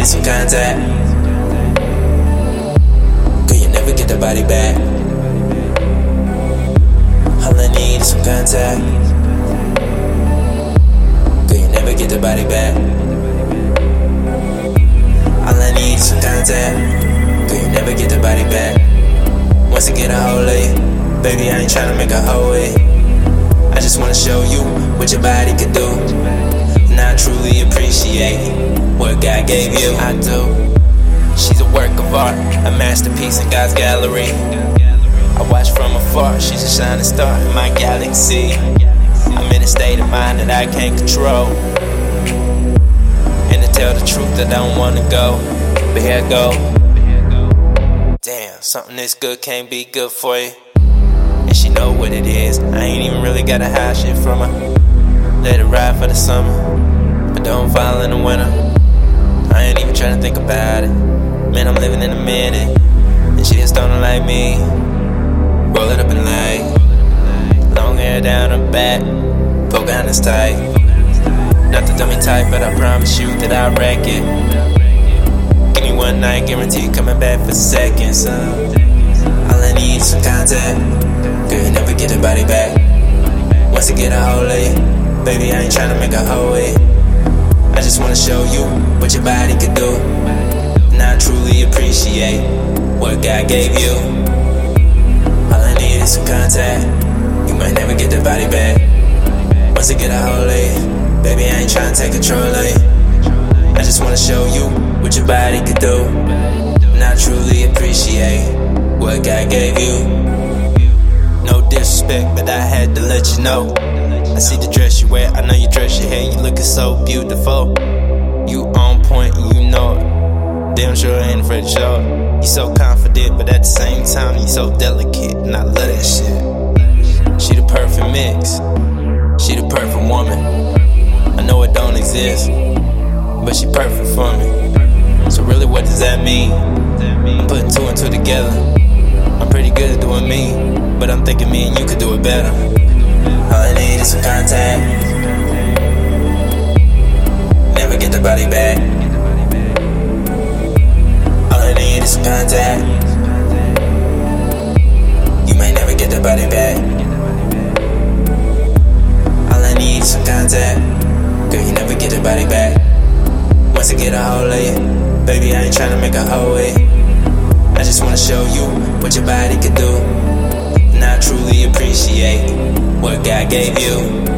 need some contact. Cause you never get the body back. All I need is some contact. Cause you never get the body back. All I need is some contact. Cause you never get the body back. Gave you. I do. She's a work of art, a masterpiece in God's gallery. I watch from afar, she's a shining star in my galaxy. I'm in a state of mind that I can't control. And to tell the truth, I don't wanna go. But here I go. Damn, something this good can't be good for you. And she know what it is. I ain't even really gotta hide shit from her. Let it ride for the summer, but don't fall in the winter. I ain't even trying to think about it. Man, I'm living in a minute. And she a stoner like me. Roll it up and light. Long hair down her back. Pocahontas tight. Not the dummy type, but I promise you that I'll wreck it. Give me one night, guarantee coming back for seconds. Uh, all I need is some contact. Girl, you never get a body back. Once I get a hold you, baby, I ain't tryna make a hoe of it. I just wanna show you what your body can do. And I truly appreciate what God gave you. All I need is some contact. You might never get the body back. Once I get a hold of you, baby, I ain't tryna take control of you. I just wanna show you what your body could do. And I truly appreciate what God gave you. No disrespect, but I had to let you know. I see the dress you wear, I know you dress your hair, you looking so beautiful. You on point, you know it. Damn sure ain't afraid to show. You so confident, but at the same time, you so delicate, and I love that shit. She the perfect mix, she the perfect woman. I know it don't exist, but she perfect for me. So really, what does that mean? I'm putting two and two together. I'm pretty good at doing me, but I'm thinking me and you could do it better. All I need is some contact. Never get the body back. All I need is some contact. You may never get the body back. All I need is some contact. Girl, you never get the body back. Once I get a hold of you, baby, I ain't tryna make a of it. I just wanna show you what your body can do. I truly appreciate gave you.